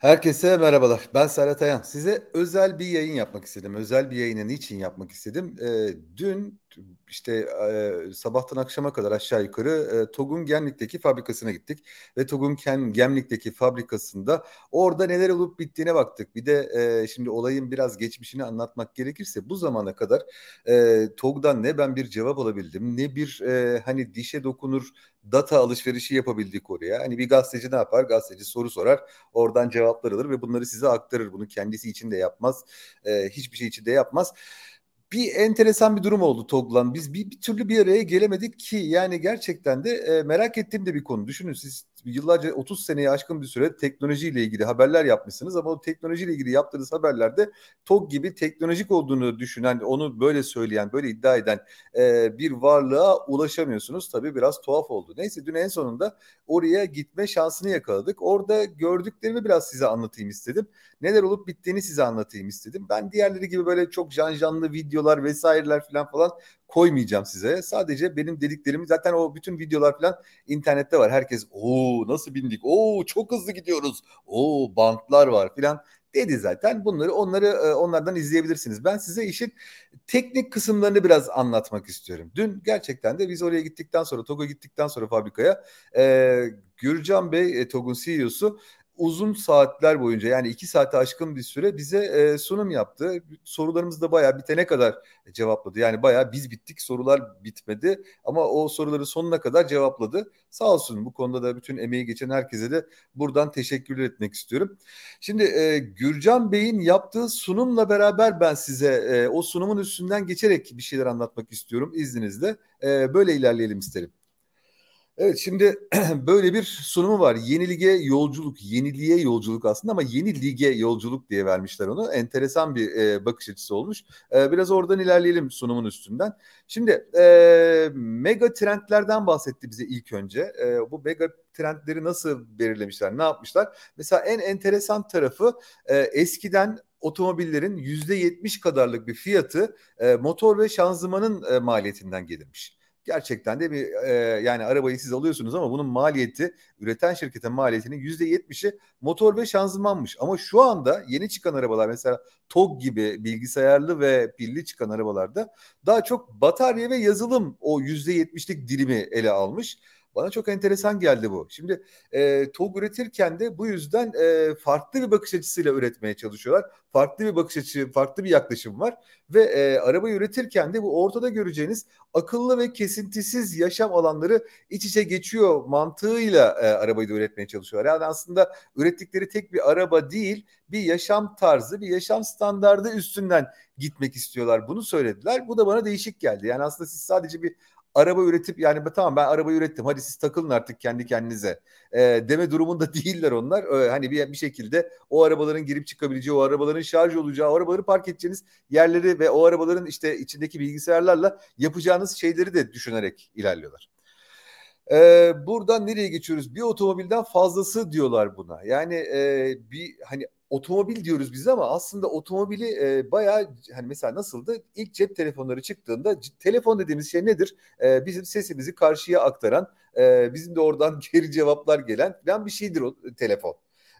Herkese merhabalar. Ben Serhat Ayan. Size özel bir yayın yapmak istedim. Özel bir yayını niçin yapmak istedim? Eee, dün işte eee, sabahtan akşama kadar aşağı yukarı eee, TOG'un Gemlik'teki fabrikasına gittik. Ve TOG'un Gemlik'teki fabrikasında orada neler olup bittiğine baktık. Bir de eee, şimdi olayın biraz geçmişini anlatmak gerekirse bu zamana kadar eee, TOG'dan ne ben bir cevap alabildim ne bir eee, hani dişe dokunur data alışverişi yapabildik oraya. Hani bir gazeteci ne yapar? Gazeteci soru sorar. Oradan cevaplar alır ve bunları size aktarır. Bunu kendisi için de yapmaz. E, hiçbir şey için de yapmaz bir enteresan bir durum oldu TOG'lan. Biz bir, bir türlü bir araya gelemedik ki yani gerçekten de e, merak ettiğim de bir konu. Düşünün siz yıllarca 30 seneye aşkın bir süre teknolojiyle ilgili haberler yapmışsınız ama o teknolojiyle ilgili yaptığınız haberlerde TOG gibi teknolojik olduğunu düşünen, onu böyle söyleyen, böyle iddia eden e, bir varlığa ulaşamıyorsunuz. Tabii biraz tuhaf oldu. Neyse dün en sonunda oraya gitme şansını yakaladık. Orada gördüklerimi biraz size anlatayım istedim. Neler olup bittiğini size anlatayım istedim. Ben diğerleri gibi böyle çok can canlı videolar vesaireler falan falan koymayacağım size. Sadece benim dediklerimi zaten o bütün videolar falan internette var. Herkes o nasıl bindik? Oo çok hızlı gidiyoruz. Oo bantlar var falan dedi zaten. Bunları onları e, onlardan izleyebilirsiniz. Ben size işin teknik kısımlarını biraz anlatmak istiyorum. Dün gerçekten de biz oraya gittikten sonra TOG'a gittikten sonra fabrikaya e, Gürcan Bey e, TOG'un CEO'su uzun saatler boyunca yani iki saate aşkın bir süre bize e, sunum yaptı. Sorularımız da bayağı bitene kadar cevapladı. Yani bayağı biz bittik sorular bitmedi ama o soruları sonuna kadar cevapladı. Sağ olsun bu konuda da bütün emeği geçen herkese de buradan teşekkür etmek istiyorum. Şimdi e, Gürcan Bey'in yaptığı sunumla beraber ben size e, o sunumun üstünden geçerek bir şeyler anlatmak istiyorum izninizle. E, böyle ilerleyelim isterim. Evet şimdi böyle bir sunumu var. Yeni lige yolculuk, yeniliğe yolculuk aslında ama yeni lige yolculuk diye vermişler onu. Enteresan bir e, bakış açısı olmuş. E, biraz oradan ilerleyelim sunumun üstünden. Şimdi e, mega trendlerden bahsetti bize ilk önce. E, bu mega trendleri nasıl belirlemişler, ne yapmışlar? Mesela en enteresan tarafı e, eskiden otomobillerin yüzde yetmiş kadarlık bir fiyatı e, motor ve şanzımanın e, maliyetinden gelirmiş gerçekten de bir e, yani arabayı siz alıyorsunuz ama bunun maliyeti üreten şirketin maliyetinin yüzde yetmişi motor ve şanzımanmış. Ama şu anda yeni çıkan arabalar mesela TOG gibi bilgisayarlı ve pilli çıkan arabalarda daha çok batarya ve yazılım o yüzde yetmişlik dilimi ele almış. Bana çok enteresan geldi bu. Şimdi e, TOG üretirken de bu yüzden e, farklı bir bakış açısıyla üretmeye çalışıyorlar. Farklı bir bakış açısı, farklı bir yaklaşım var. Ve e, arabayı üretirken de bu ortada göreceğiniz akıllı ve kesintisiz yaşam alanları iç içe geçiyor mantığıyla e, arabayı da üretmeye çalışıyorlar. Yani aslında ürettikleri tek bir araba değil, bir yaşam tarzı, bir yaşam standardı üstünden gitmek istiyorlar. Bunu söylediler. Bu da bana değişik geldi. Yani aslında siz sadece bir araba üretip yani tamam ben araba ürettim hadi siz takılın artık kendi kendinize e, deme durumunda değiller onlar. E, hani bir, bir şekilde o arabaların girip çıkabileceği, o arabaların şarj olacağı, o arabaları park edeceğiniz yerleri ve o arabaların işte içindeki bilgisayarlarla yapacağınız şeyleri de düşünerek ilerliyorlar. Ee, buradan nereye geçiyoruz? Bir otomobilden fazlası diyorlar buna. Yani e, bir hani otomobil diyoruz biz ama aslında otomobili e, bayağı hani mesela nasıldı? İlk cep telefonları çıktığında telefon dediğimiz şey nedir? E, bizim sesimizi karşıya aktaran, e, bizim de oradan geri cevaplar gelen falan bir şeydir o telefon.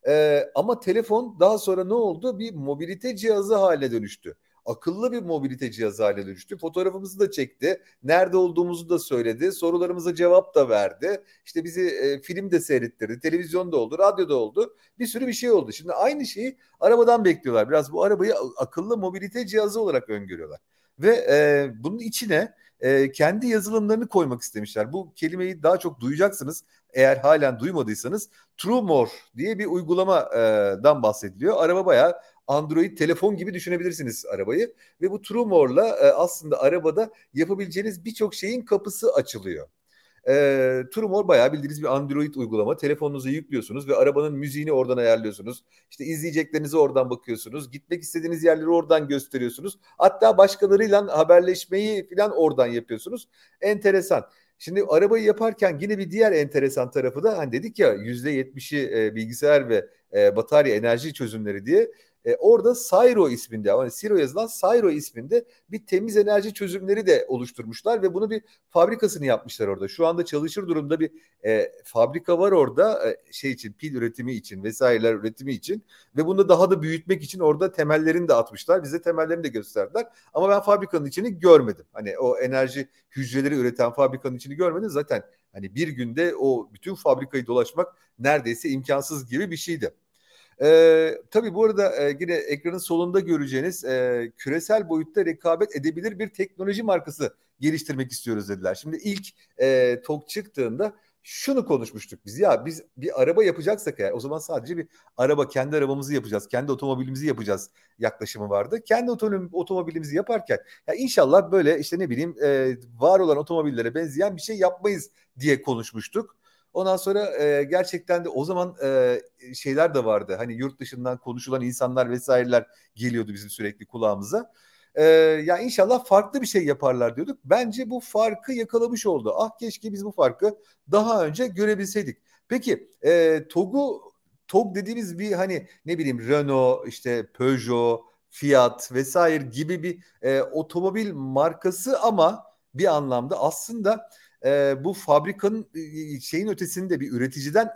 E, ama telefon daha sonra ne oldu? Bir mobilite cihazı haline dönüştü akıllı bir mobilite cihazı haline dönüştü. Fotoğrafımızı da çekti. Nerede olduğumuzu da söyledi. Sorularımıza cevap da verdi. İşte bizi e, film de seyrettirdi. Televizyonda oldu, radyoda oldu. Bir sürü bir şey oldu. Şimdi aynı şeyi arabadan bekliyorlar. Biraz bu arabayı akıllı mobilite cihazı olarak öngörüyorlar. Ve e, bunun içine e, kendi yazılımlarını koymak istemişler. Bu kelimeyi daha çok duyacaksınız. Eğer halen duymadıysanız TrueMore diye bir uygulamadan bahsediliyor. Araba bayağı Android telefon gibi düşünebilirsiniz arabayı ve bu TrueMore'la e, aslında arabada yapabileceğiniz birçok şeyin kapısı açılıyor. E, TrueMore bayağı bildiğiniz bir Android uygulama. Telefonunuza yüklüyorsunuz ve arabanın müziğini oradan ayarlıyorsunuz. İşte izleyeceklerinizi oradan bakıyorsunuz. Gitmek istediğiniz yerleri oradan gösteriyorsunuz. Hatta başkalarıyla haberleşmeyi falan oradan yapıyorsunuz. Enteresan. Şimdi arabayı yaparken yine bir diğer enteresan tarafı da hani dedik ya yüzde yetmişi e, bilgisayar ve e, batarya enerji çözümleri diye e, orada Sayro isminde yani Siro yazılan Sayro isminde bir temiz enerji çözümleri de oluşturmuşlar ve bunu bir fabrikasını yapmışlar orada. Şu anda çalışır durumda bir e, fabrika var orada e, şey için pil üretimi için vesaireler üretimi için ve bunu daha da büyütmek için orada temellerini de atmışlar. Bize temellerini de gösterdiler. Ama ben fabrikanın içini görmedim. Hani o enerji hücreleri üreten fabrikanın içini görmedim. Zaten hani bir günde o bütün fabrikayı dolaşmak neredeyse imkansız gibi bir şeydi. Ee, tabii bu arada e, yine ekranın solunda göreceğiniz e, küresel boyutta rekabet edebilir bir teknoloji markası geliştirmek istiyoruz dediler. Şimdi ilk e, TOK çıktığında şunu konuşmuştuk biz ya biz bir araba yapacaksak eğer o zaman sadece bir araba kendi arabamızı yapacağız kendi otomobilimizi yapacağız yaklaşımı vardı. Kendi otomobilimizi yaparken ya inşallah böyle işte ne bileyim e, var olan otomobillere benzeyen bir şey yapmayız diye konuşmuştuk. Ondan sonra e, gerçekten de o zaman e, şeyler de vardı. Hani yurt dışından konuşulan insanlar vesaireler geliyordu bizim sürekli kulağımıza. E, ya inşallah farklı bir şey yaparlar diyorduk. Bence bu farkı yakalamış oldu. Ah keşke biz bu farkı daha önce görebilseydik. Peki e, TOG'u TOG dediğimiz bir hani ne bileyim Renault, işte Peugeot, Fiat vesaire gibi bir e, otomobil markası ama bir anlamda aslında e, bu fabrikanın e, şeyin ötesinde bir üreticiden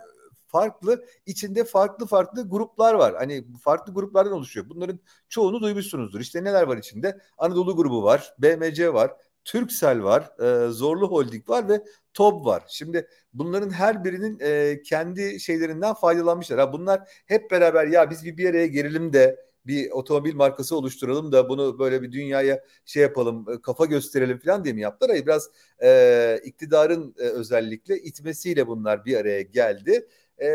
farklı içinde farklı farklı gruplar var. Hani farklı gruplardan oluşuyor. Bunların çoğunu duymuşsunuzdur. İşte neler var içinde? Anadolu grubu var, BMC var, Türksel var, e, Zorlu Holding var ve TOB var. Şimdi bunların her birinin e, kendi şeylerinden faydalanmışlar. Ha, bunlar hep beraber ya biz bir bir araya gelelim de bir otomobil markası oluşturalım da bunu böyle bir dünyaya şey yapalım e, kafa gösterelim falan diye mi yaptılar? Hayır biraz e, iktidarın e, özellikle itmesiyle bunlar bir araya geldi. E,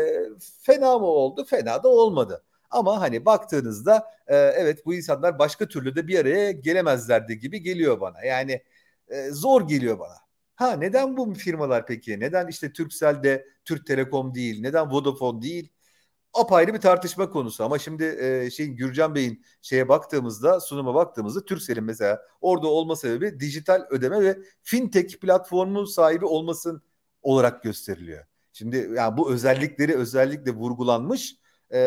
fena mı oldu? Fena da olmadı. Ama hani baktığınızda e, evet bu insanlar başka türlü de bir araya gelemezlerdi gibi geliyor bana. Yani e, zor geliyor bana. Ha neden bu firmalar peki? Neden işte Turkcell de Türk Telekom değil? Neden Vodafone değil? Apayrı bir tartışma konusu ama şimdi e, şeyin Gürcan Bey'in şeye baktığımızda sunuma baktığımızda Türkcell'in mesela orada olma sebebi dijital ödeme ve fintech platformu sahibi olmasın olarak gösteriliyor. Şimdi yani bu özellikleri özellikle vurgulanmış e,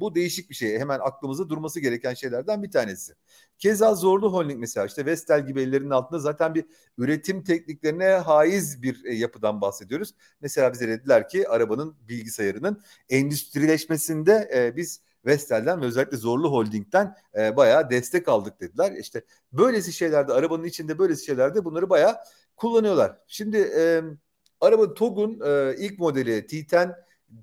bu değişik bir şey. Hemen aklımızda durması gereken şeylerden bir tanesi. Keza Zorlu Holding mesela işte Vestel gibi ellerinin altında zaten bir üretim tekniklerine haiz bir e, yapıdan bahsediyoruz. Mesela bize dediler ki arabanın bilgisayarının endüstrileşmesinde e, biz Vestel'den ve özellikle Zorlu Holding'den e, bayağı destek aldık dediler. İşte böylesi şeylerde arabanın içinde böylesi şeylerde bunları bayağı kullanıyorlar. Şimdi e, araba TOG'un e, ilk modeli T10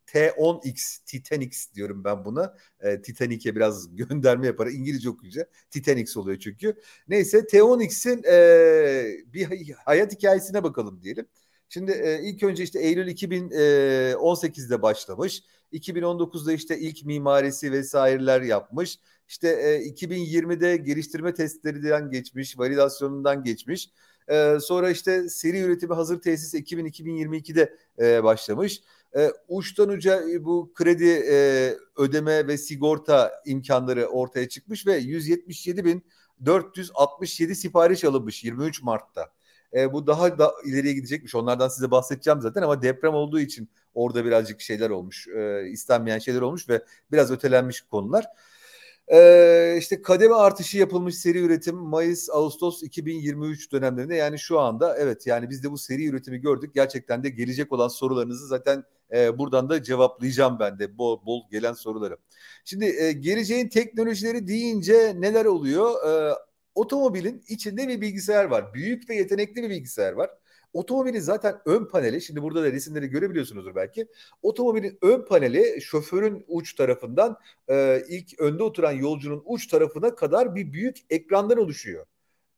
T10X, Titanic's diyorum ben buna. E, Titanic'e biraz gönderme yapar. İngilizce okuyunca Titanic's oluyor çünkü. Neyse T10X'in e, bir hayat hikayesine bakalım diyelim. Şimdi e, ilk önce işte Eylül 2018'de e, başlamış. 2019'da işte ilk mimarisi vesaireler yapmış. İşte e, 2020'de geliştirme testlerinden geçmiş, validasyonundan geçmiş. E, sonra işte seri üretimi hazır tesis 2000-2022'de e, başlamış e, uçtan uca e, bu kredi e, ödeme ve sigorta imkanları ortaya çıkmış ve 177 bin 467 sipariş alınmış 23 Mart'ta. E, bu daha da ileriye gidecekmiş. Onlardan size bahsedeceğim zaten ama deprem olduğu için orada birazcık şeyler olmuş. E, istenmeyen şeyler olmuş ve biraz ötelenmiş konular. Ee, işte kademe artışı yapılmış seri üretim Mayıs Ağustos 2023 dönemlerinde yani şu anda evet yani biz de bu seri üretimi gördük. Gerçekten de gelecek olan sorularınızı zaten e, buradan da cevaplayacağım ben de bol bol gelen soruları. Şimdi e, geleceğin teknolojileri deyince neler oluyor? E, otomobilin içinde bir bilgisayar var. Büyük ve yetenekli bir bilgisayar var. Otomobilin zaten ön paneli, şimdi burada da resimleri görebiliyorsunuzdur belki. Otomobilin ön paneli şoförün uç tarafından e, ilk önde oturan yolcunun uç tarafına kadar bir büyük ekrandan oluşuyor.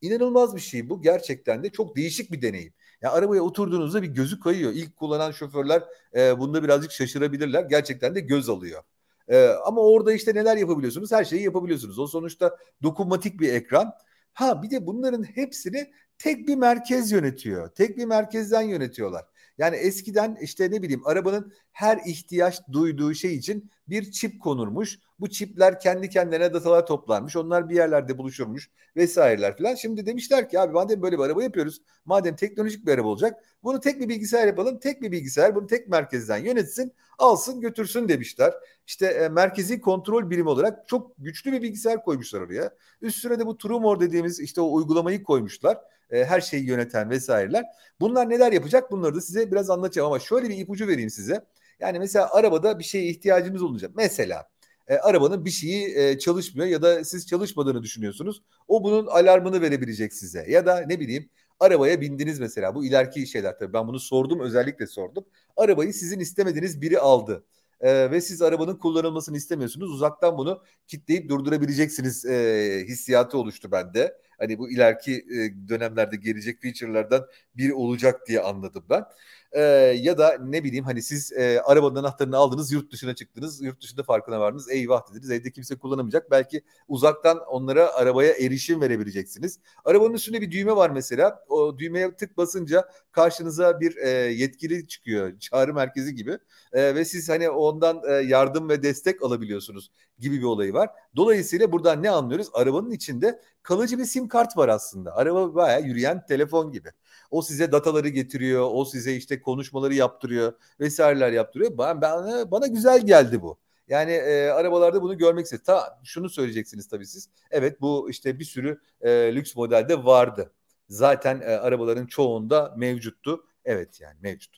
İnanılmaz bir şey bu. Gerçekten de çok değişik bir deneyim. Yani arabaya oturduğunuzda bir gözü kayıyor. İlk kullanan şoförler e, bunda birazcık şaşırabilirler. Gerçekten de göz alıyor. E, ama orada işte neler yapabiliyorsunuz? Her şeyi yapabiliyorsunuz. O sonuçta dokunmatik bir ekran. Ha bir de bunların hepsini tek bir merkez yönetiyor. Tek bir merkezden yönetiyorlar. Yani eskiden işte ne bileyim arabanın her ihtiyaç duyduğu şey için bir çip konurmuş. Bu çipler kendi kendine datalar toplanmış. Onlar bir yerlerde buluşurmuş vesaireler falan. Şimdi demişler ki abi madem böyle bir araba yapıyoruz. Madem teknolojik bir araba olacak. Bunu tek bir bilgisayar yapalım. Tek bir bilgisayar bunu tek merkezden yönetsin. Alsın götürsün demişler. İşte e, merkezi kontrol birimi olarak çok güçlü bir bilgisayar koymuşlar oraya. Üstüne de bu Trumor dediğimiz işte o uygulamayı koymuşlar. E, her şeyi yöneten vesaireler. Bunlar neler yapacak bunları da size biraz anlatacağım ama şöyle bir ipucu vereyim size. Yani mesela arabada bir şeye ihtiyacımız olacak. Mesela e, arabanın bir şeyi e, çalışmıyor ya da siz çalışmadığını düşünüyorsunuz. O bunun alarmını verebilecek size. Ya da ne bileyim arabaya bindiniz mesela. Bu ileriki şeyler tabii ben bunu sordum özellikle sordum. Arabayı sizin istemediğiniz biri aldı. Ee, ve siz arabanın kullanılmasını istemiyorsunuz. Uzaktan bunu kitleyip durdurabileceksiniz e, hissiyatı oluştu bende. Hani bu ileriki e, dönemlerde gelecek feature'lardan biri olacak diye anladım ben. E, ya da ne bileyim hani siz e, arabanın anahtarını aldınız yurt dışına çıktınız. Yurt dışında farkına vardınız. Eyvah dediniz. Evde kimse kullanamayacak. Belki uzaktan onlara arabaya erişim verebileceksiniz. Arabanın üstünde bir düğme var mesela. O düğmeye tık basınca karşınıza bir e, yetkili çıkıyor. Çağrı merkezi gibi. E, ve siz hani ondan e, yardım ve destek alabiliyorsunuz gibi bir olayı var. Dolayısıyla buradan ne anlıyoruz? Arabanın içinde kalıcı bir sim kart var aslında. Araba bayağı yürüyen telefon gibi. O size dataları getiriyor, o size işte konuşmaları yaptırıyor, vesaireler yaptırıyor. Ben, bana, bana güzel geldi bu. Yani e, arabalarda bunu görmek istedim. Ta şunu söyleyeceksiniz tabii siz. Evet bu işte bir sürü e, lüks modelde vardı. Zaten e, arabaların çoğunda mevcuttu. Evet yani mevcut.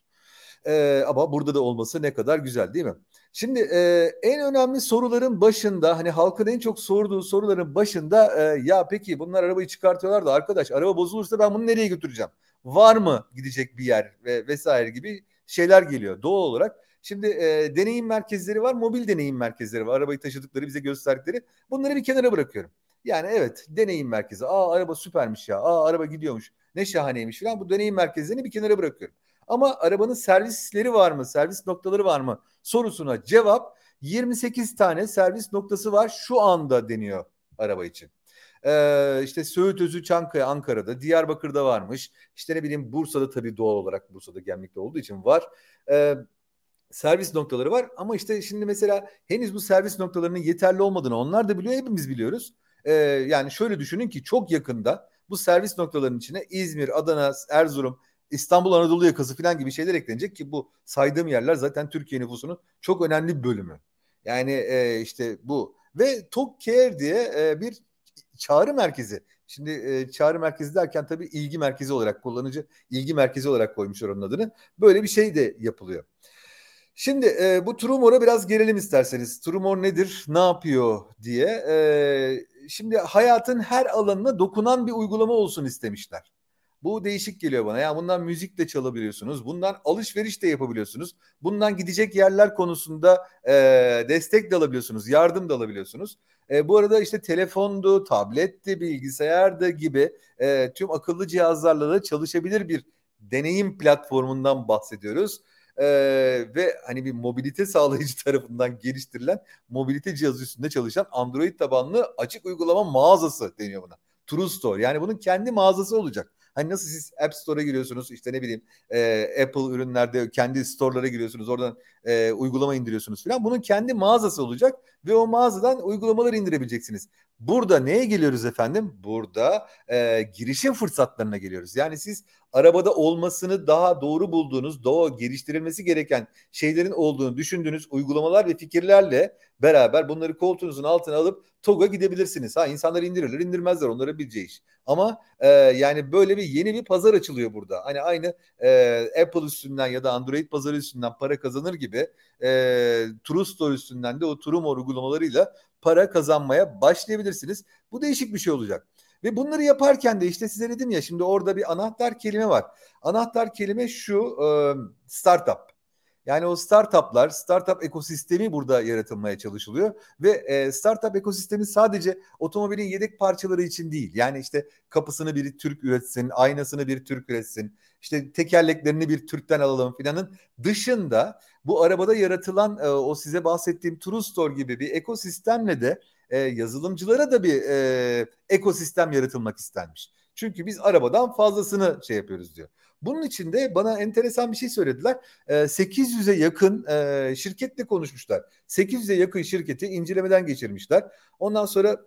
E, ama burada da olması ne kadar güzel değil mi? Şimdi e, en önemli soruların başında hani halkın en çok sorduğu soruların başında e, ya peki bunlar arabayı çıkartıyorlar da arkadaş araba bozulursa ben bunu nereye götüreceğim? Var mı gidecek bir yer ve vesaire gibi şeyler geliyor doğal olarak. Şimdi e, deneyim merkezleri var, mobil deneyim merkezleri var. Arabayı taşıdıkları, bize gösterdikleri. Bunları bir kenara bırakıyorum. Yani evet deneyim merkezi. Aa araba süpermiş ya. Aa araba gidiyormuş. Ne şahaneymiş falan. Bu deneyim merkezlerini bir kenara bırakıyorum. Ama arabanın servisleri var mı? Servis noktaları var mı? Sorusuna cevap 28 tane servis noktası var şu anda deniyor araba için. Ee, işte Söğüt Özü Çankaya Ankara'da, Diyarbakır'da varmış. İşte ne bileyim Bursa'da tabii doğal olarak Bursa'da Gemlik'te olduğu için var. Ee, servis noktaları var ama işte şimdi mesela henüz bu servis noktalarının yeterli olmadığını onlar da biliyor, hepimiz biliyoruz. Ee, yani şöyle düşünün ki çok yakında bu servis noktalarının içine İzmir, Adana, Erzurum, İstanbul Anadolu yakası falan gibi şeyler eklenecek ki bu saydığım yerler zaten Türkiye nüfusunun çok önemli bir bölümü. Yani e, işte bu ve Tok Care diye e, bir çağrı merkezi. Şimdi e, çağrı merkezi derken tabii ilgi merkezi olarak kullanıcı ilgi merkezi olarak koymuşlar onun adını. Böyle bir şey de yapılıyor. Şimdi e, bu Trumor'a biraz gelelim isterseniz. Trumor nedir, ne yapıyor diye. E, şimdi hayatın her alanına dokunan bir uygulama olsun istemişler. Bu değişik geliyor bana. Ya bundan müzik de çalabiliyorsunuz. Bundan alışveriş de yapabiliyorsunuz. Bundan gidecek yerler konusunda e, destek de alabiliyorsunuz. Yardım da alabiliyorsunuz. E, bu arada işte telefondu, tabletti, bilgisayardı gibi e, tüm akıllı cihazlarla da çalışabilir bir deneyim platformundan bahsediyoruz. Ee, ve hani bir mobilite sağlayıcı tarafından geliştirilen mobilite cihazı üstünde çalışan Android tabanlı açık uygulama mağazası deniyor buna. True Store. Yani bunun kendi mağazası olacak. Hani nasıl siz App Store'a giriyorsunuz işte ne bileyim e, Apple ürünlerde kendi store'lara giriyorsunuz oradan e, uygulama indiriyorsunuz falan. Bunun kendi mağazası olacak ve o mağazadan uygulamaları indirebileceksiniz. Burada neye geliyoruz efendim? Burada e, girişim fırsatlarına geliyoruz. Yani siz arabada olmasını daha doğru bulduğunuz, daha geliştirilmesi gereken şeylerin olduğunu düşündüğünüz uygulamalar ve fikirlerle beraber bunları koltuğunuzun altına alıp TOG'a gidebilirsiniz. Ha insanlar indirirler, indirmezler onları bileceği iş. Ama e, yani böyle bir yeni bir pazar açılıyor burada. Hani aynı e, Apple üstünden ya da Android pazarı üstünden para kazanır gibi e, True Store üstünden de o Trumor uygulamalarıyla para kazanmaya başlayabilirsiniz. Bu değişik bir şey olacak. Ve bunları yaparken de işte size dedim ya şimdi orada bir anahtar kelime var. Anahtar kelime şu e, startup. Yani o startuplar, startup ekosistemi burada yaratılmaya çalışılıyor ve e, startup ekosistemi sadece otomobilin yedek parçaları için değil. Yani işte kapısını bir Türk üretsin, aynasını bir Türk üretsin, işte tekerleklerini bir Türk'ten alalım filanın dışında bu arabada yaratılan e, o size bahsettiğim True Store gibi bir ekosistemle de e, yazılımcılara da bir e, ekosistem yaratılmak istenmiş. Çünkü biz arabadan fazlasını şey yapıyoruz diyor. Bunun için de bana enteresan bir şey söylediler. E, 800'e yakın e, şirketle konuşmuşlar. 800'e yakın şirketi incelemeden geçirmişler. Ondan sonra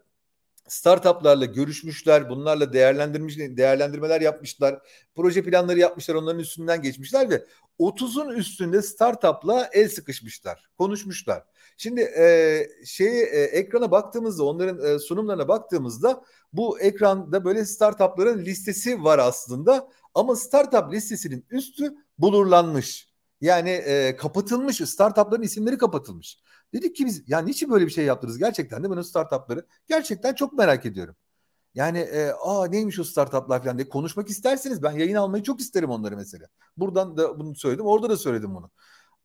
startuplarla görüşmüşler, bunlarla değerlendirmiş değerlendirmeler yapmışlar, proje planları yapmışlar, onların üstünden geçmişler ve 30'un üstünde startupla el sıkışmışlar, konuşmuşlar. Şimdi e, şey e, ekrana baktığımızda, onların e, sunumlarına baktığımızda bu ekranda böyle startupların listesi var aslında ama startup listesinin üstü bulurlanmış. Yani e, kapatılmış, startupların isimleri kapatılmış. Dedik ki biz ya niçin böyle bir şey yaptınız gerçekten de o startupları gerçekten çok merak ediyorum. Yani e, aa neymiş o startuplar falan diye konuşmak isterseniz ben yayın almayı çok isterim onları mesela. Buradan da bunu söyledim orada da söyledim bunu.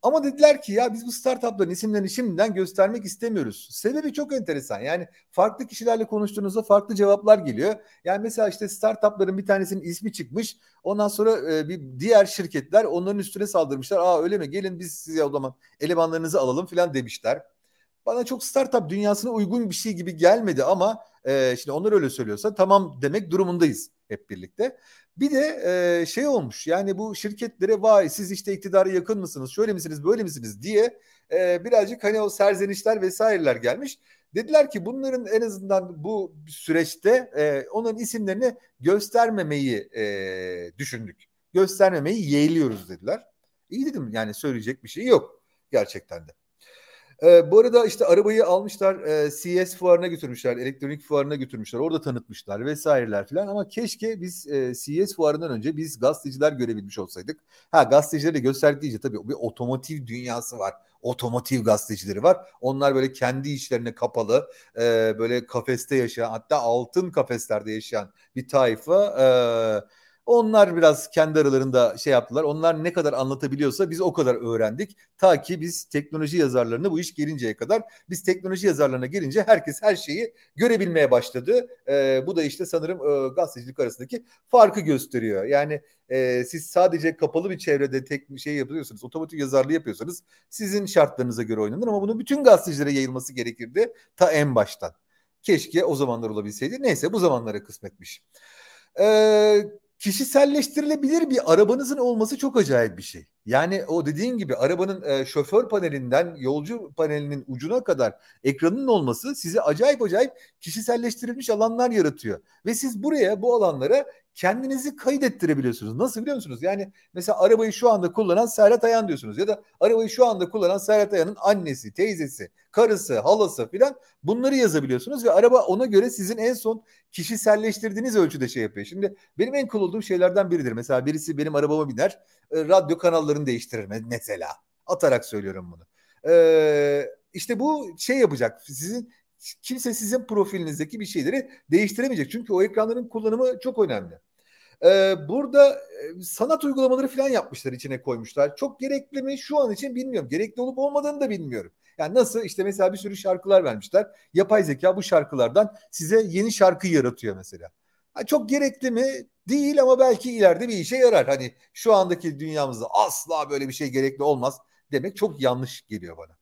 Ama dediler ki ya biz bu startupların isimlerini şimdiden göstermek istemiyoruz. Sebebi çok enteresan. Yani farklı kişilerle konuştuğunuzda farklı cevaplar geliyor. Yani mesela işte startupların bir tanesinin ismi çıkmış. Ondan sonra e, bir diğer şirketler onların üstüne saldırmışlar. Aa öyle mi? Gelin biz size o zaman elemanlarınızı alalım falan demişler. Bana çok startup dünyasına uygun bir şey gibi gelmedi ama e, şimdi onlar öyle söylüyorsa tamam demek durumundayız hep birlikte. Bir de e, şey olmuş yani bu şirketlere vay siz işte iktidara yakın mısınız şöyle misiniz böyle misiniz diye e, birazcık hani o serzenişler vesaireler gelmiş. Dediler ki bunların en azından bu süreçte e, onların isimlerini göstermemeyi e, düşündük. Göstermemeyi yeğliyoruz dediler. İyi dedim yani söyleyecek bir şey yok gerçekten de. E, bu arada işte arabayı almışlar e, CES fuarına götürmüşler, elektronik fuarına götürmüşler. Orada tanıtmışlar vesaireler falan ama keşke biz e, CES fuarından önce biz gazeteciler görebilmiş olsaydık. Ha gazetecileri de gösterdik diyece tabii bir otomotiv dünyası var. Otomotiv gazetecileri var. Onlar böyle kendi işlerine kapalı, e, böyle kafeste yaşayan hatta altın kafeslerde yaşayan bir tayfa. E, onlar biraz kendi aralarında şey yaptılar. Onlar ne kadar anlatabiliyorsa biz o kadar öğrendik. Ta ki biz teknoloji yazarlarına bu iş gelinceye kadar biz teknoloji yazarlarına gelince herkes her şeyi görebilmeye başladı. E, bu da işte sanırım e, gazetecilik arasındaki farkı gösteriyor. Yani e, siz sadece kapalı bir çevrede tek şey yapıyorsanız, otomatik yazarlığı yapıyorsanız sizin şartlarınıza göre oynanır ama bunu bütün gazetecilere yayılması gerekirdi ta en baştan. Keşke o zamanlar olabilseydi. Neyse bu zamanlara kısmetmiş. Eee kişiselleştirilebilir bir arabanızın olması çok acayip bir şey. Yani o dediğin gibi arabanın e, şoför panelinden yolcu panelinin ucuna kadar ekranın olması size acayip acayip kişiselleştirilmiş alanlar yaratıyor. Ve siz buraya bu alanlara kendinizi kaydettirebiliyorsunuz. Nasıl biliyor musunuz? Yani mesela arabayı şu anda kullanan Serhat Ayan diyorsunuz ya da arabayı şu anda kullanan Serhat Ayan'ın annesi, teyzesi, karısı, halası filan bunları yazabiliyorsunuz ve araba ona göre sizin en son kişiselleştirdiğiniz ölçüde şey yapıyor. Şimdi benim en cool şeylerden biridir. Mesela birisi benim arabama biner, e, radyo kanallarını değiştirir mesela. Atarak söylüyorum bunu. Ee, işte bu şey yapacak. Sizin kimse sizin profilinizdeki bir şeyleri değiştiremeyecek. Çünkü o ekranların kullanımı çok önemli. Ee, burada e, sanat uygulamaları falan yapmışlar içine koymuşlar. Çok gerekli mi şu an için bilmiyorum. Gerekli olup olmadığını da bilmiyorum. Yani nasıl işte mesela bir sürü şarkılar vermişler. Yapay zeka bu şarkılardan size yeni şarkı yaratıyor mesela. Ha, çok gerekli mi? Değil ama belki ileride bir işe yarar. Hani şu andaki dünyamızda asla böyle bir şey gerekli olmaz demek çok yanlış geliyor bana.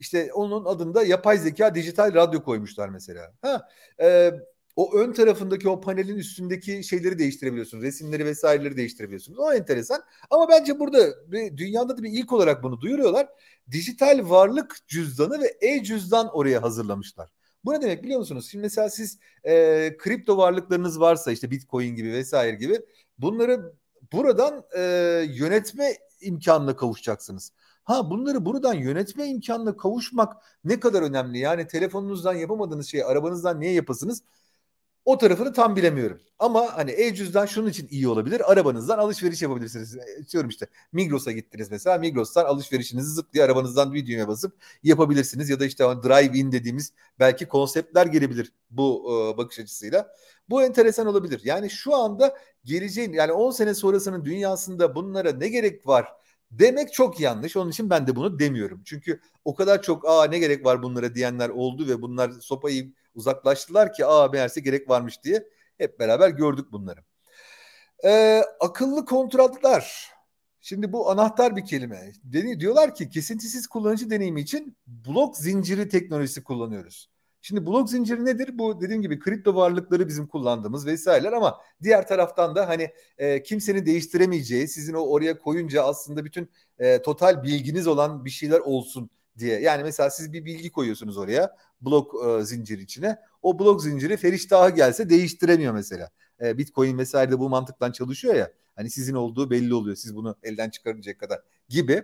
İşte onun adında yapay zeka dijital radyo koymuşlar mesela. Ha, e, o ön tarafındaki o panelin üstündeki şeyleri değiştirebiliyorsunuz. Resimleri vesaireleri değiştirebiliyorsunuz. O enteresan. Ama bence burada bir, dünyada da bir ilk olarak bunu duyuruyorlar. Dijital varlık cüzdanı ve e-cüzdan oraya hazırlamışlar. Bu ne demek biliyor musunuz? Şimdi mesela siz e, kripto varlıklarınız varsa işte bitcoin gibi vesaire gibi bunları buradan e, yönetme imkanına kavuşacaksınız. Ha bunları buradan yönetme imkanına kavuşmak ne kadar önemli. Yani telefonunuzdan yapamadığınız şeyi arabanızdan niye yapasınız? O tarafını tam bilemiyorum. Ama hani e-cüzdan şunun için iyi olabilir. Arabanızdan alışveriş yapabilirsiniz. E, diyorum işte Migros'a gittiniz mesela. Migros'tan alışverişinizi zıp arabanızdan bir düğmeye basıp yapabilirsiniz. Ya da işte drive-in dediğimiz belki konseptler gelebilir bu e, bakış açısıyla. Bu enteresan olabilir. Yani şu anda geleceğin yani 10 sene sonrasının dünyasında bunlara ne gerek var? Demek çok yanlış. Onun için ben de bunu demiyorum. Çünkü o kadar çok aa ne gerek var bunlara diyenler oldu ve bunlar sopayı uzaklaştılar ki aa meğerse gerek varmış diye hep beraber gördük bunları. Ee, akıllı kontratlar. Şimdi bu anahtar bir kelime. Deni, diyorlar ki kesintisiz kullanıcı deneyimi için blok zinciri teknolojisi kullanıyoruz. Şimdi blok zinciri nedir? Bu dediğim gibi kripto varlıkları bizim kullandığımız vesaireler ama diğer taraftan da hani e, kimsenin değiştiremeyeceği sizin o oraya koyunca aslında bütün e, total bilginiz olan bir şeyler olsun diye. Yani mesela siz bir bilgi koyuyorsunuz oraya blok e, zinciri içine. O blok zinciri Feriştah'a gelse değiştiremiyor mesela. E, Bitcoin vesaire de bu mantıktan çalışıyor ya. Hani sizin olduğu belli oluyor. Siz bunu elden çıkarınca kadar gibi.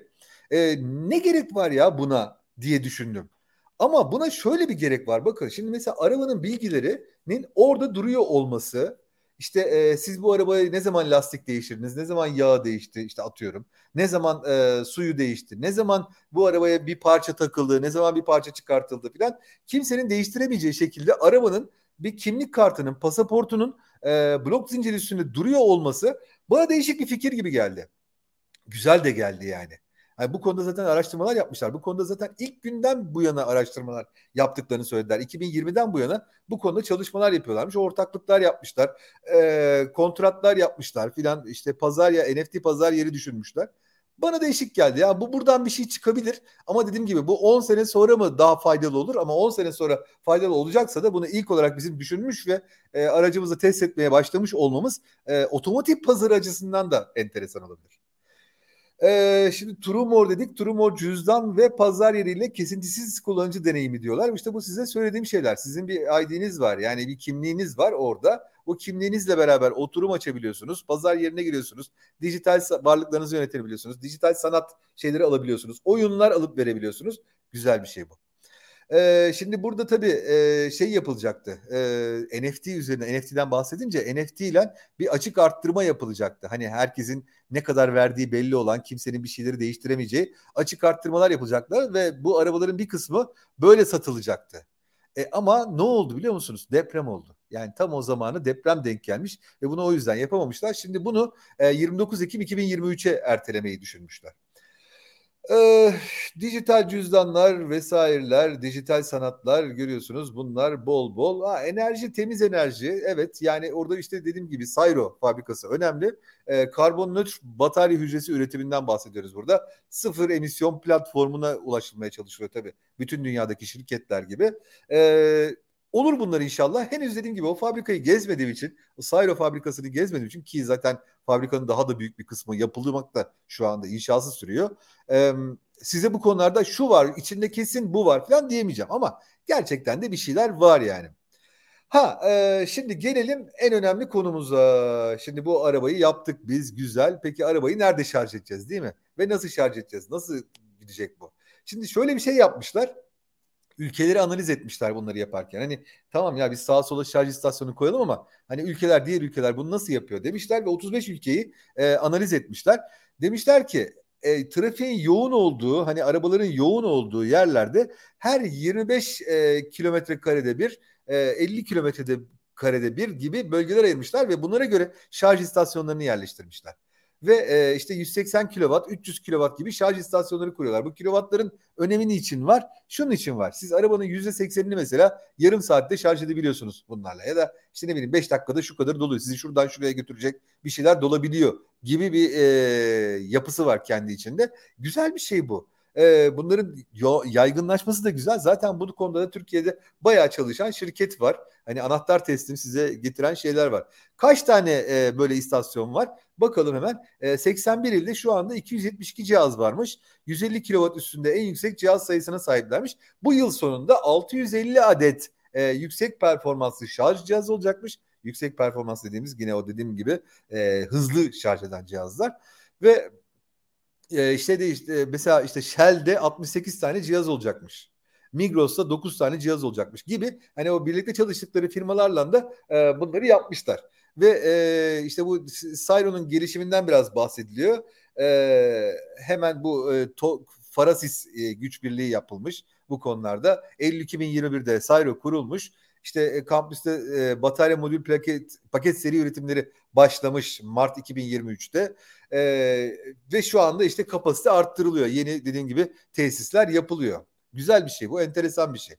E, ne gerek var ya buna diye düşündüm. Ama buna şöyle bir gerek var. Bakın şimdi mesela arabanın bilgilerinin orada duruyor olması işte e, siz bu arabaya ne zaman lastik değiştirdiniz, ne zaman yağ değişti işte atıyorum, ne zaman e, suyu değişti, ne zaman bu arabaya bir parça takıldı, ne zaman bir parça çıkartıldı filan kimsenin değiştiremeyeceği şekilde arabanın bir kimlik kartının, pasaportunun e, blok zinciri üstünde duruyor olması bana değişik bir fikir gibi geldi. Güzel de geldi yani. Yani bu konuda zaten araştırmalar yapmışlar. Bu konuda zaten ilk günden bu yana araştırmalar yaptıklarını söylediler. 2020'den bu yana bu konuda çalışmalar yapıyorlarmış. Ortaklıklar yapmışlar. E, kontratlar yapmışlar filan. İşte pazar ya NFT pazar yeri düşünmüşler. Bana değişik geldi ya. Bu buradan bir şey çıkabilir. Ama dediğim gibi bu 10 sene sonra mı daha faydalı olur? Ama 10 sene sonra faydalı olacaksa da bunu ilk olarak bizim düşünmüş ve e, aracımızı test etmeye başlamış olmamız e, otomotiv pazarı açısından da enteresan olabilir. Ee, şimdi Trumor dedik. Trumor cüzdan ve pazar yeriyle kesintisiz kullanıcı deneyimi diyorlar. İşte bu size söylediğim şeyler. Sizin bir ID'niz var. Yani bir kimliğiniz var orada. O kimliğinizle beraber oturum açabiliyorsunuz. Pazar yerine giriyorsunuz. Dijital varlıklarınızı yönetebiliyorsunuz. Dijital sanat şeyleri alabiliyorsunuz. Oyunlar alıp verebiliyorsunuz. Güzel bir şey bu. Ee, şimdi burada tabii e, şey yapılacaktı. E, NFT üzerine NFT'den bahsedince NFT ile bir açık arttırma yapılacaktı. Hani herkesin ne kadar verdiği belli olan kimsenin bir şeyleri değiştiremeyeceği açık arttırmalar yapılacaklar ve bu arabaların bir kısmı böyle satılacaktı. E, ama ne oldu biliyor musunuz? Deprem oldu. Yani tam o zamanı deprem denk gelmiş ve bunu o yüzden yapamamışlar. Şimdi bunu e, 29 Ekim 2023'e ertelemeyi düşünmüşler. Ee, dijital cüzdanlar vesaireler, dijital sanatlar görüyorsunuz bunlar bol bol. Ha, enerji temiz enerji evet yani orada işte dediğim gibi Sayro fabrikası önemli. Ee, karbon nötr batarya hücresi üretiminden bahsediyoruz burada. Sıfır emisyon platformuna ulaşılmaya çalışıyor tabii. Bütün dünyadaki şirketler gibi. Ee, Olur bunlar inşallah. Henüz dediğim gibi o fabrikayı gezmediğim için, Sayro fabrikasını gezmediğim için ki zaten fabrikanın daha da büyük bir kısmı yapılmakta şu anda inşası sürüyor. Ee, size bu konularda şu var, içinde kesin bu var falan diyemeyeceğim ama gerçekten de bir şeyler var yani. Ha e, şimdi gelelim en önemli konumuza. Şimdi bu arabayı yaptık biz güzel. Peki arabayı nerede şarj edeceğiz değil mi? Ve nasıl şarj edeceğiz? Nasıl gidecek bu? Şimdi şöyle bir şey yapmışlar ülkeleri analiz etmişler bunları yaparken. Hani tamam ya biz sağa sola şarj istasyonu koyalım ama hani ülkeler diğer ülkeler bunu nasıl yapıyor demişler ve 35 ülkeyi e, analiz etmişler. Demişler ki e, trafiğin yoğun olduğu hani arabaların yoğun olduğu yerlerde her 25 e, kilometre karede bir e, 50 kilometrede karede bir gibi bölgeler ayırmışlar ve bunlara göre şarj istasyonlarını yerleştirmişler ve e, işte 180 kW, 300 kW gibi şarj istasyonları kuruyorlar. Bu kilovatların önemi için var? Şunun için var. Siz arabanın %80'ini mesela yarım saatte şarj edebiliyorsunuz bunlarla. Ya da işte ne bileyim 5 dakikada şu kadar doluyor. Sizi şuradan şuraya götürecek bir şeyler dolabiliyor gibi bir e, yapısı var kendi içinde. Güzel bir şey bu. E, bunların yaygınlaşması da güzel. Zaten bu konuda da Türkiye'de bayağı çalışan şirket var. Hani anahtar teslim size getiren şeyler var. Kaç tane e, böyle istasyon var? Bakalım hemen. E, 81 ilde şu anda 272 cihaz varmış. 150 kW üstünde en yüksek cihaz sayısına sahiplermiş. Bu yıl sonunda 650 adet e, yüksek performanslı şarj cihazı olacakmış. Yüksek performans dediğimiz yine o dediğim gibi e, hızlı şarj eden cihazlar. Ve e, işte de işte mesela işte Shell'de 68 tane cihaz olacakmış. Migros'ta 9 tane cihaz olacakmış gibi hani o birlikte çalıştıkları firmalarla da e, bunları yapmışlar. Ve e, işte bu Cyro'nun gelişiminden biraz bahsediliyor. E, hemen bu e, to, Farasis e, güç birliği yapılmış bu konularda. Eylül 2021'de Cyro kurulmuş. İşte e, kampüste e, batarya modül paket, paket seri üretimleri başlamış Mart 2023'te. E, ve şu anda işte kapasite arttırılıyor. Yeni dediğim gibi tesisler yapılıyor. Güzel bir şey bu, enteresan bir şey.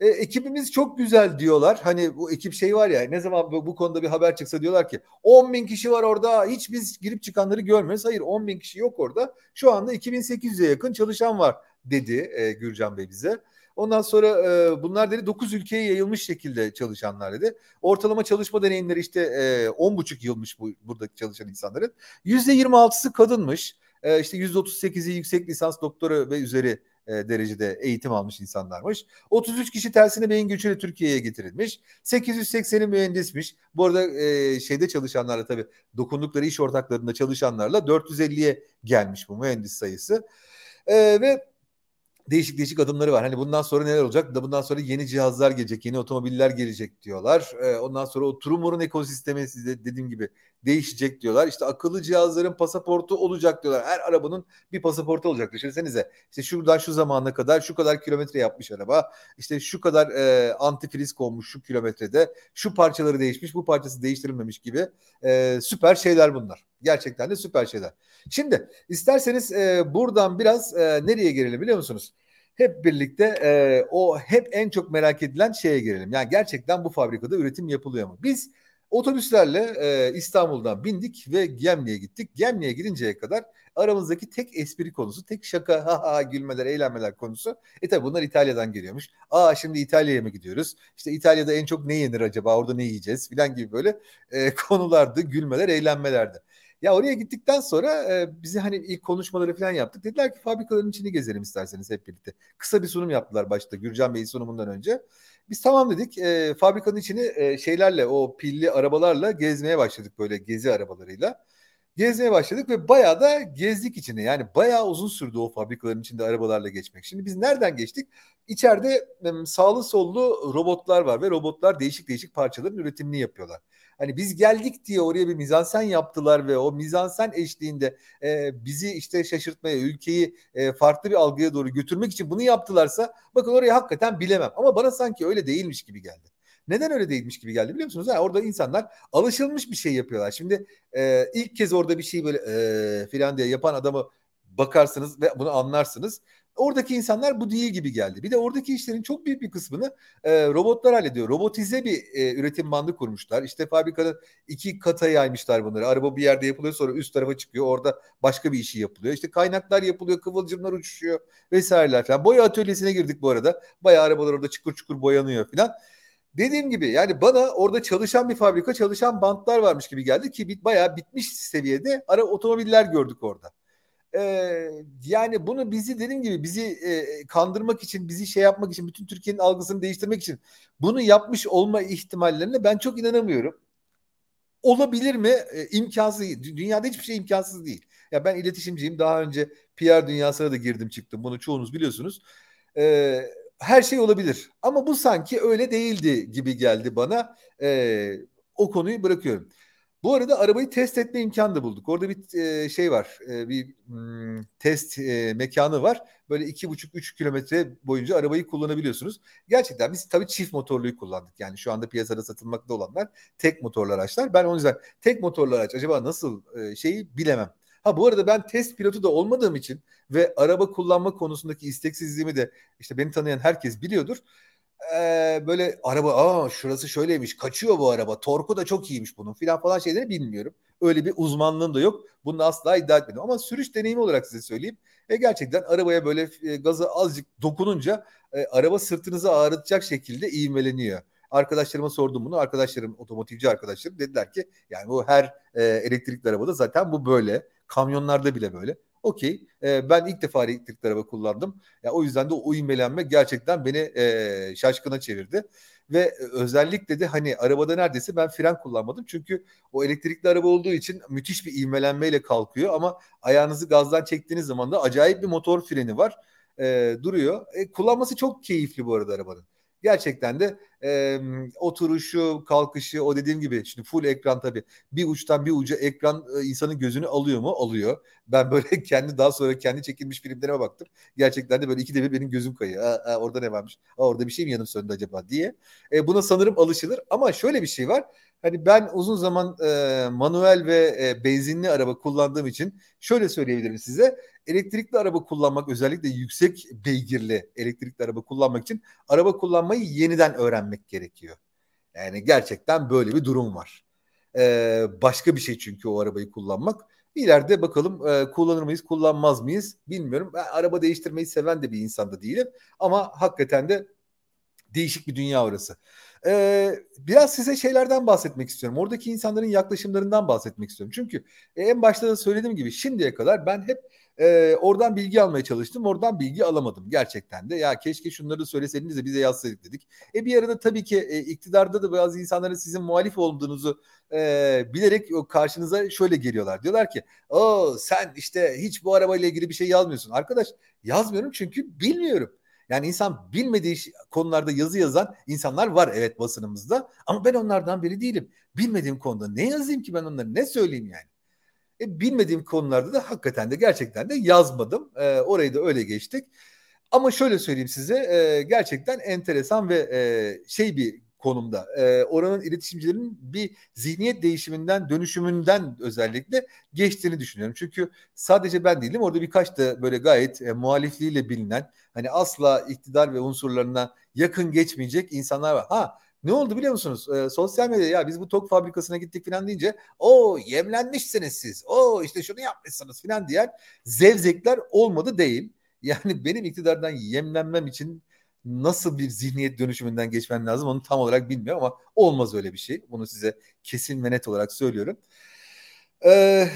E, ekibimiz çok güzel diyorlar. Hani bu ekip şey var ya ne zaman bu, bu konuda bir haber çıksa diyorlar ki 10 bin kişi var orada hiç biz girip çıkanları görmüyoruz. Hayır 10 bin kişi yok orada. Şu anda 2800'e yakın çalışan var dedi e, Gürcan Bey bize. Ondan sonra e, bunlar dedi 9 ülkeye yayılmış şekilde çalışanlar dedi. Ortalama çalışma deneyimleri işte e, 10,5 yılmış bu buradaki çalışan insanların. %26'sı kadınmış. E, işte %38'i yüksek lisans doktora ve üzeri e, derecede eğitim almış insanlarmış. 33 kişi tersine beyin göçüyle Türkiye'ye getirilmiş. 880'i mühendismiş. Bu arada e, şeyde çalışanlarla tabii dokundukları iş ortaklarında çalışanlarla 450'ye gelmiş bu mühendis sayısı. E, ve değişik değişik adımları var. Hani bundan sonra neler olacak? Da bundan sonra yeni cihazlar gelecek, yeni otomobiller gelecek diyorlar. Ee, ondan sonra o Trumor'un ekosistemi size dediğim gibi değişecek diyorlar. İşte akıllı cihazların pasaportu olacak diyorlar. Her arabanın bir pasaportu olacak. Düşünsenize. İşte şuradan şu zamana kadar şu kadar kilometre yapmış araba. İşte şu kadar e, antifriz konmuş şu kilometrede. Şu parçaları değişmiş, bu parçası değiştirilmemiş gibi e, süper şeyler bunlar. Gerçekten de süper şeyler. Şimdi isterseniz e, buradan biraz e, nereye gelelim biliyor musunuz? Hep birlikte e, o hep en çok merak edilen şeye gelelim. Yani gerçekten bu fabrikada üretim yapılıyor mu? Biz otobüslerle e, İstanbul'dan bindik ve Gemli'ye gittik. Gemli'ye gidinceye kadar aramızdaki tek espri konusu, tek şaka, ha ha gülmeler, eğlenmeler konusu. E tabi bunlar İtalya'dan geliyormuş. Aa şimdi İtalya'ya mı gidiyoruz? İşte İtalya'da en çok ne yenir acaba? Orada ne yiyeceğiz? Filan gibi böyle e, konulardı, gülmeler, eğlenmelerdi. Ya oraya gittikten sonra e, bizi hani ilk konuşmaları falan yaptık. Dediler ki fabrikaların içini gezelim isterseniz hep birlikte. Kısa bir sunum yaptılar başta Gürcan Bey'in sunumundan önce. Biz tamam dedik. E, fabrikanın içini e, şeylerle o pilli arabalarla gezmeye başladık böyle gezi arabalarıyla. Gezmeye başladık ve bayağı da gezdik içine. Yani bayağı uzun sürdü o fabrikaların içinde arabalarla geçmek. Şimdi biz nereden geçtik? İçeride sağlı sollu robotlar var ve robotlar değişik değişik parçaların üretimini yapıyorlar. Hani biz geldik diye oraya bir mizansen yaptılar ve o mizansen eşliğinde e, bizi işte şaşırtmaya, ülkeyi e, farklı bir algıya doğru götürmek için bunu yaptılarsa bakın oraya hakikaten bilemem. Ama bana sanki öyle değilmiş gibi geldi. Neden öyle değilmiş gibi geldi biliyor musunuz? Ha, orada insanlar alışılmış bir şey yapıyorlar. Şimdi e, ilk kez orada bir şey böyle e, filan diye yapan adamı bakarsınız ve bunu anlarsınız. Oradaki insanlar bu değil gibi geldi. Bir de oradaki işlerin çok büyük bir kısmını e, robotlar hallediyor. Robotize bir e, üretim bandı kurmuşlar. İşte fabrikada iki kata yaymışlar bunları. Araba bir yerde yapılıyor sonra üst tarafa çıkıyor. Orada başka bir işi yapılıyor. İşte kaynaklar yapılıyor, kıvılcımlar uçuşuyor vesaireler falan. Boya atölyesine girdik bu arada. Bayağı arabalar orada çukur çukur boyanıyor falan. Dediğim gibi yani bana orada çalışan bir fabrika, çalışan bantlar varmış gibi geldi ki bayağı bitmiş seviyede ara otomobiller gördük orada e, yani bunu bizi dediğim gibi bizi e, kandırmak için, bizi şey yapmak için, bütün Türkiye'nin algısını değiştirmek için bunu yapmış olma ihtimallerine ben çok inanamıyorum. Olabilir mi? E, imkansız. Dünyada hiçbir şey imkansız değil. Ya ben iletişimciyim. Daha önce PR dünyasına da girdim çıktım. Bunu çoğunuz biliyorsunuz. E, her şey olabilir. Ama bu sanki öyle değildi gibi geldi bana. E, o konuyu bırakıyorum. Bu arada arabayı test etme imkanı da bulduk. Orada bir e, şey var, e, bir m, test e, mekanı var. Böyle iki buçuk üç kilometre boyunca arabayı kullanabiliyorsunuz. Gerçekten biz tabii çift motorluyu kullandık. Yani şu anda piyasada satılmakta olanlar tek motorlu araçlar. Ben o yüzden tek motorlu araç acaba nasıl e, şeyi bilemem. Ha bu arada ben test pilotu da olmadığım için ve araba kullanma konusundaki isteksizliğimi de işte beni tanıyan herkes biliyordur e, böyle araba aa şurası şöyleymiş kaçıyor bu araba torku da çok iyiymiş bunun filan falan şeyleri bilmiyorum. Öyle bir uzmanlığım da yok. Bunu asla iddia etmedim. Ama sürüş deneyimi olarak size söyleyeyim. E gerçekten arabaya böyle e, gazı azıcık dokununca e, araba sırtınızı ağrıtacak şekilde ivmeleniyor. Arkadaşlarıma sordum bunu. Arkadaşlarım, otomotivci arkadaşlarım dediler ki yani bu her e, elektrikli arabada zaten bu böyle. Kamyonlarda bile böyle. Okey. E, ben ilk defa elektrikli araba kullandım. Ya, o yüzden de o ivmelenme gerçekten beni e, şaşkına çevirdi. Ve özellikle de hani arabada neredeyse ben fren kullanmadım. Çünkü o elektrikli araba olduğu için müthiş bir ivmelenmeyle kalkıyor. Ama ayağınızı gazdan çektiğiniz zaman da acayip bir motor freni var. E, duruyor. E, kullanması çok keyifli bu arada arabanın gerçekten de e, oturuşu, kalkışı o dediğim gibi şimdi full ekran tabii bir uçtan bir uca ekran e, insanın gözünü alıyor mu? Alıyor. Ben böyle kendi daha sonra kendi çekilmiş filmlerime baktım. Gerçekten de böyle ikide bir benim gözüm kayıyor. Aa, aa, orada ne varmış? Aa, orada bir şey mi yanım söndü acaba diye. E, buna sanırım alışılır ama şöyle bir şey var. Hani ben uzun zaman e, manuel ve e, benzinli araba kullandığım için şöyle söyleyebilirim size. Elektrikli araba kullanmak özellikle yüksek beygirli elektrikli araba kullanmak için araba kullanmayı yeniden öğrenmek gerekiyor. Yani gerçekten böyle bir durum var. Ee, başka bir şey çünkü o arabayı kullanmak. İleride bakalım e, kullanır mıyız, kullanmaz mıyız bilmiyorum. Ben araba değiştirmeyi seven de bir insan da değilim. Ama hakikaten de değişik bir dünya orası. Ee, biraz size şeylerden bahsetmek istiyorum. Oradaki insanların yaklaşımlarından bahsetmek istiyorum. Çünkü e, en başta da söylediğim gibi şimdiye kadar ben hep e, oradan bilgi almaya çalıştım. Oradan bilgi alamadım gerçekten de. Ya keşke şunları söyleseydiniz de bize yazsaydık dedik. E bir arada tabii ki e, iktidarda da bazı insanların sizin muhalif olduğunuzu e, bilerek karşınıza şöyle geliyorlar. Diyorlar ki o sen işte hiç bu arabayla ilgili bir şey yazmıyorsun. Arkadaş yazmıyorum çünkü bilmiyorum. Yani insan bilmediği konularda yazı yazan insanlar var evet basınımızda ama ben onlardan biri değilim. Bilmediğim konuda ne yazayım ki ben onları ne söyleyeyim yani. E, bilmediğim konularda da hakikaten de gerçekten de yazmadım. E, orayı da öyle geçtik. Ama şöyle söyleyeyim size e, gerçekten enteresan ve e, şey bir konumda. E, oranın iletişimcilerin bir zihniyet değişiminden, dönüşümünden özellikle geçtiğini düşünüyorum. Çünkü sadece ben değilim. Orada birkaç da böyle gayet e, muhalifliğiyle bilinen, hani asla iktidar ve unsurlarına yakın geçmeyecek insanlar var. Ha ne oldu biliyor musunuz? E, sosyal medya ya biz bu tok fabrikasına gittik falan deyince o yemlenmişsiniz siz. O işte şunu yapmışsınız falan diyen zevzekler olmadı değil. Yani benim iktidardan yemlenmem için nasıl bir zihniyet dönüşümünden geçmen lazım onu tam olarak bilmiyorum ama olmaz öyle bir şey. Bunu size kesin ve net olarak söylüyorum. Ee,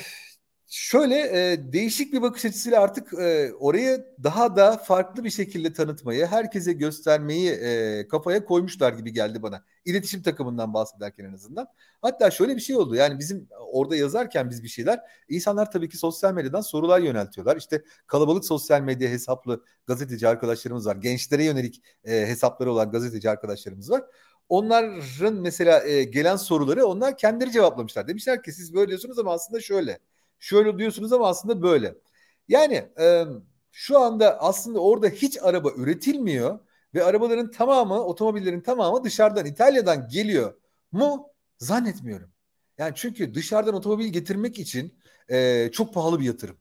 şöyle e, değişik bir bakış açısıyla artık e, orayı daha da farklı bir şekilde tanıtmayı, herkese göstermeyi e, kafaya koymuşlar gibi geldi bana. İletişim takımından bahsederken en azından. Hatta şöyle bir şey oldu. Yani bizim orada yazarken biz bir şeyler insanlar tabii ki sosyal medyadan sorular yöneltiyorlar. İşte kalabalık sosyal medya hesaplı gazeteci arkadaşlarımız var. Gençlere yönelik e, hesapları olan gazeteci arkadaşlarımız var. Onların mesela e, gelen soruları onlar kendileri cevaplamışlar. Demişler ki siz böyle diyorsunuz ama aslında şöyle şöyle diyorsunuz ama aslında böyle. Yani e, şu anda aslında orada hiç araba üretilmiyor ve arabaların tamamı, otomobillerin tamamı dışarıdan, İtalya'dan geliyor mu? Zannetmiyorum. Yani çünkü dışarıdan otomobil getirmek için e, çok pahalı bir yatırım.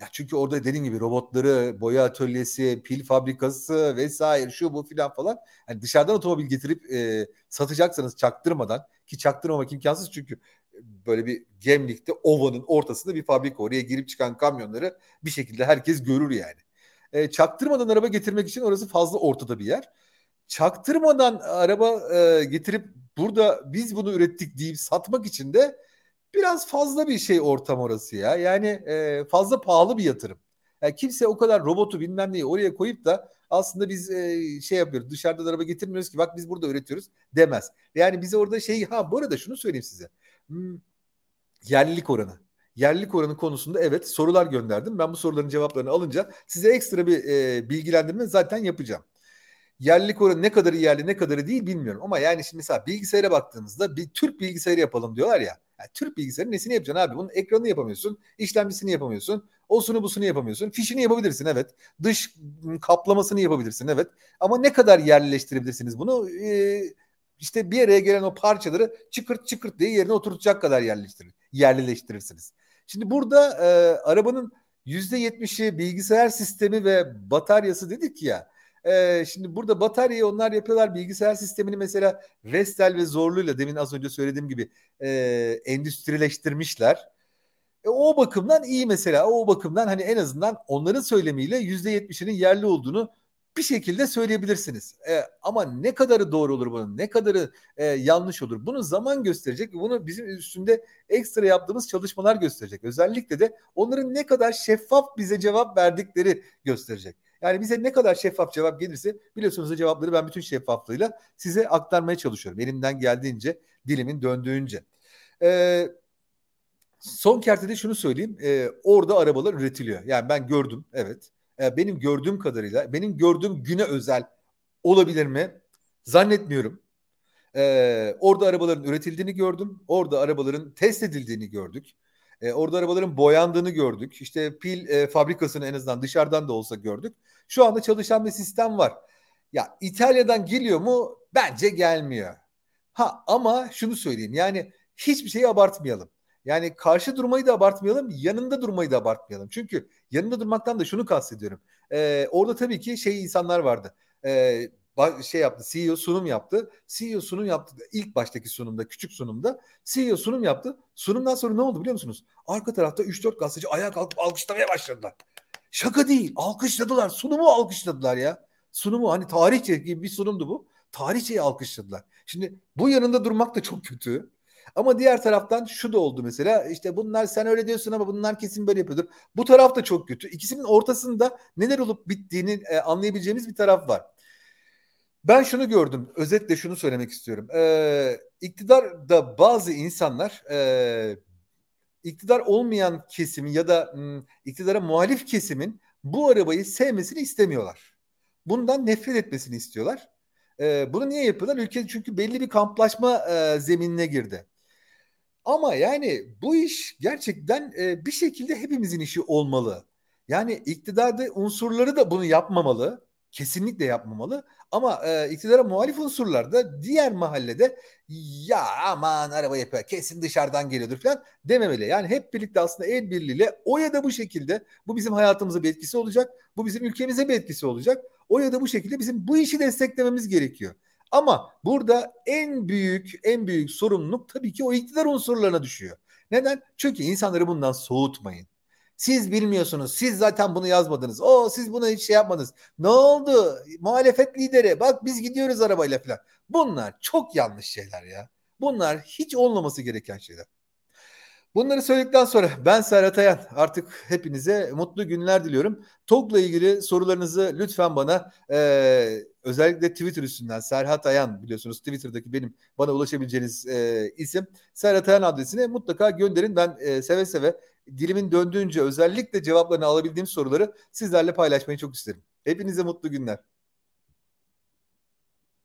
Ya çünkü orada dediğim gibi robotları, boya atölyesi, pil fabrikası vesaire şu bu filan falan. Yani dışarıdan otomobil getirip e, satacaksanız çaktırmadan ki çaktırmamak imkansız çünkü böyle bir Gemlik'te ovanın ortasında bir fabrika. Oraya girip çıkan kamyonları bir şekilde herkes görür yani. E, çaktırmadan araba getirmek için orası fazla ortada bir yer. Çaktırmadan araba e, getirip burada biz bunu ürettik deyip satmak için de biraz fazla bir şey ortam orası ya. Yani e, fazla pahalı bir yatırım. Yani kimse o kadar robotu bilmem neyi oraya koyup da aslında biz e, şey yapıyoruz dışarıdan araba getirmiyoruz ki bak biz burada üretiyoruz demez. Yani bize orada şey ha bu arada şunu söyleyeyim size. Hmm, yerlilik oranı. Yerlilik oranı konusunda evet sorular gönderdim. Ben bu soruların cevaplarını alınca size ekstra bir e, bilgilendirme zaten yapacağım. Yerlilik oranı ne kadarı yerli ne kadarı değil bilmiyorum. Ama yani şimdi mesela bilgisayara baktığımızda bir Türk bilgisayarı yapalım diyorlar ya. Yani Türk bilgisayarı nesini yapacaksın abi? Bunun ekranını yapamıyorsun, işlemcisini yapamıyorsun, osunu busunu yapamıyorsun, fişini yapabilirsin evet. Dış kaplamasını yapabilirsin evet. Ama ne kadar yerleştirebilirsiniz bunu? Ee, işte bir araya gelen o parçaları çıkırt çıkırt diye yerine oturtacak kadar yerleştirir, yerleştirirsiniz. Şimdi burada e, arabanın %70'i bilgisayar sistemi ve bataryası dedik ya. E, şimdi burada bataryayı onlar yapıyorlar. Bilgisayar sistemini mesela Vestel ve Zorlu'yla demin az önce söylediğim gibi e, endüstrileştirmişler. E, o bakımdan iyi mesela. O bakımdan hani en azından onların söylemiyle %70'inin yerli olduğunu bir şekilde söyleyebilirsiniz. E, ama ne kadarı doğru olur bunun, ne kadarı e, yanlış olur bunu zaman gösterecek bunu bizim üstünde ekstra yaptığımız çalışmalar gösterecek. Özellikle de onların ne kadar şeffaf bize cevap verdikleri gösterecek. Yani bize ne kadar şeffaf cevap gelirse biliyorsunuz cevapları ben bütün şeffaflığıyla size aktarmaya çalışıyorum. Elimden geldiğince, dilimin döndüğünce. Ee, son kertede şunu söyleyeyim. E, orada arabalar üretiliyor. Yani ben gördüm evet. E, benim gördüğüm kadarıyla benim gördüğüm güne özel olabilir mi? Zannetmiyorum. E, orada arabaların üretildiğini gördüm. Orada arabaların test edildiğini gördük. E, orada arabaların boyandığını gördük. İşte pil e, fabrikasını en azından dışarıdan da olsa gördük. Şu anda çalışan bir sistem var. Ya İtalya'dan geliyor mu? Bence gelmiyor. Ha ama şunu söyleyeyim yani hiçbir şeyi abartmayalım. Yani karşı durmayı da abartmayalım, yanında durmayı da abartmayalım. Çünkü yanında durmaktan da şunu kastediyorum. Ee, orada tabii ki şey insanlar vardı. Ee, şey yaptı. CEO sunum yaptı. CEO sunum yaptı. İlk baştaki sunumda, küçük sunumda CEO sunum yaptı. Sunumdan sonra ne oldu biliyor musunuz? Arka tarafta 3-4 gazeteci ayağa kalkıp alkışlamaya başladılar. Şaka değil. Alkışladılar. Sunumu alkışladılar ya. Sunumu hani tarihçe gibi bir sunumdu bu. Tarihçeyi alkışladılar. Şimdi bu yanında durmak da çok kötü. Ama diğer taraftan şu da oldu mesela işte bunlar sen öyle diyorsun ama bunlar kesin böyle yapıyordur. Bu taraf da çok kötü. İkisinin ortasında neler olup bittiğini e, anlayabileceğimiz bir taraf var. Ben şunu gördüm. Özetle şunu söylemek istiyorum. Ee, iktidarda bazı insanlar e, iktidar olmayan kesimin ya da m, iktidara muhalif kesimin bu arabayı sevmesini istemiyorlar. Bundan nefret etmesini istiyorlar. Ee, bunu niye yapıyorlar? Ülke çünkü belli bir kamplaşma e, zeminine girdi. Ama yani bu iş gerçekten e, bir şekilde hepimizin işi olmalı. Yani iktidarda unsurları da bunu yapmamalı. Kesinlikle yapmamalı. Ama e, iktidara muhalif unsurlar da diğer mahallede ya aman araba yapıyor kesin dışarıdan geliyordur falan dememeli. Yani hep birlikte aslında el birliğiyle o ya da bu şekilde bu bizim hayatımıza bir etkisi olacak. Bu bizim ülkemize bir etkisi olacak. O ya da bu şekilde bizim bu işi desteklememiz gerekiyor. Ama burada en büyük en büyük sorumluluk tabii ki o iktidar unsurlarına düşüyor. Neden? Çünkü insanları bundan soğutmayın. Siz bilmiyorsunuz. Siz zaten bunu yazmadınız. O siz buna hiç şey yapmadınız. Ne oldu? Muhalefet lideri. Bak biz gidiyoruz arabayla falan. Bunlar çok yanlış şeyler ya. Bunlar hiç olmaması gereken şeyler. Bunları söyledikten sonra ben Serhat Ayan artık hepinize mutlu günler diliyorum. TOG'la ilgili sorularınızı lütfen bana e, özellikle Twitter üstünden Serhat Ayan biliyorsunuz Twitter'daki benim bana ulaşabileceğiniz e, isim Serhat Ayan adresine mutlaka gönderin. Ben e, seve seve dilimin döndüğünce özellikle cevaplarını alabildiğim soruları sizlerle paylaşmayı çok isterim. Hepinize mutlu günler.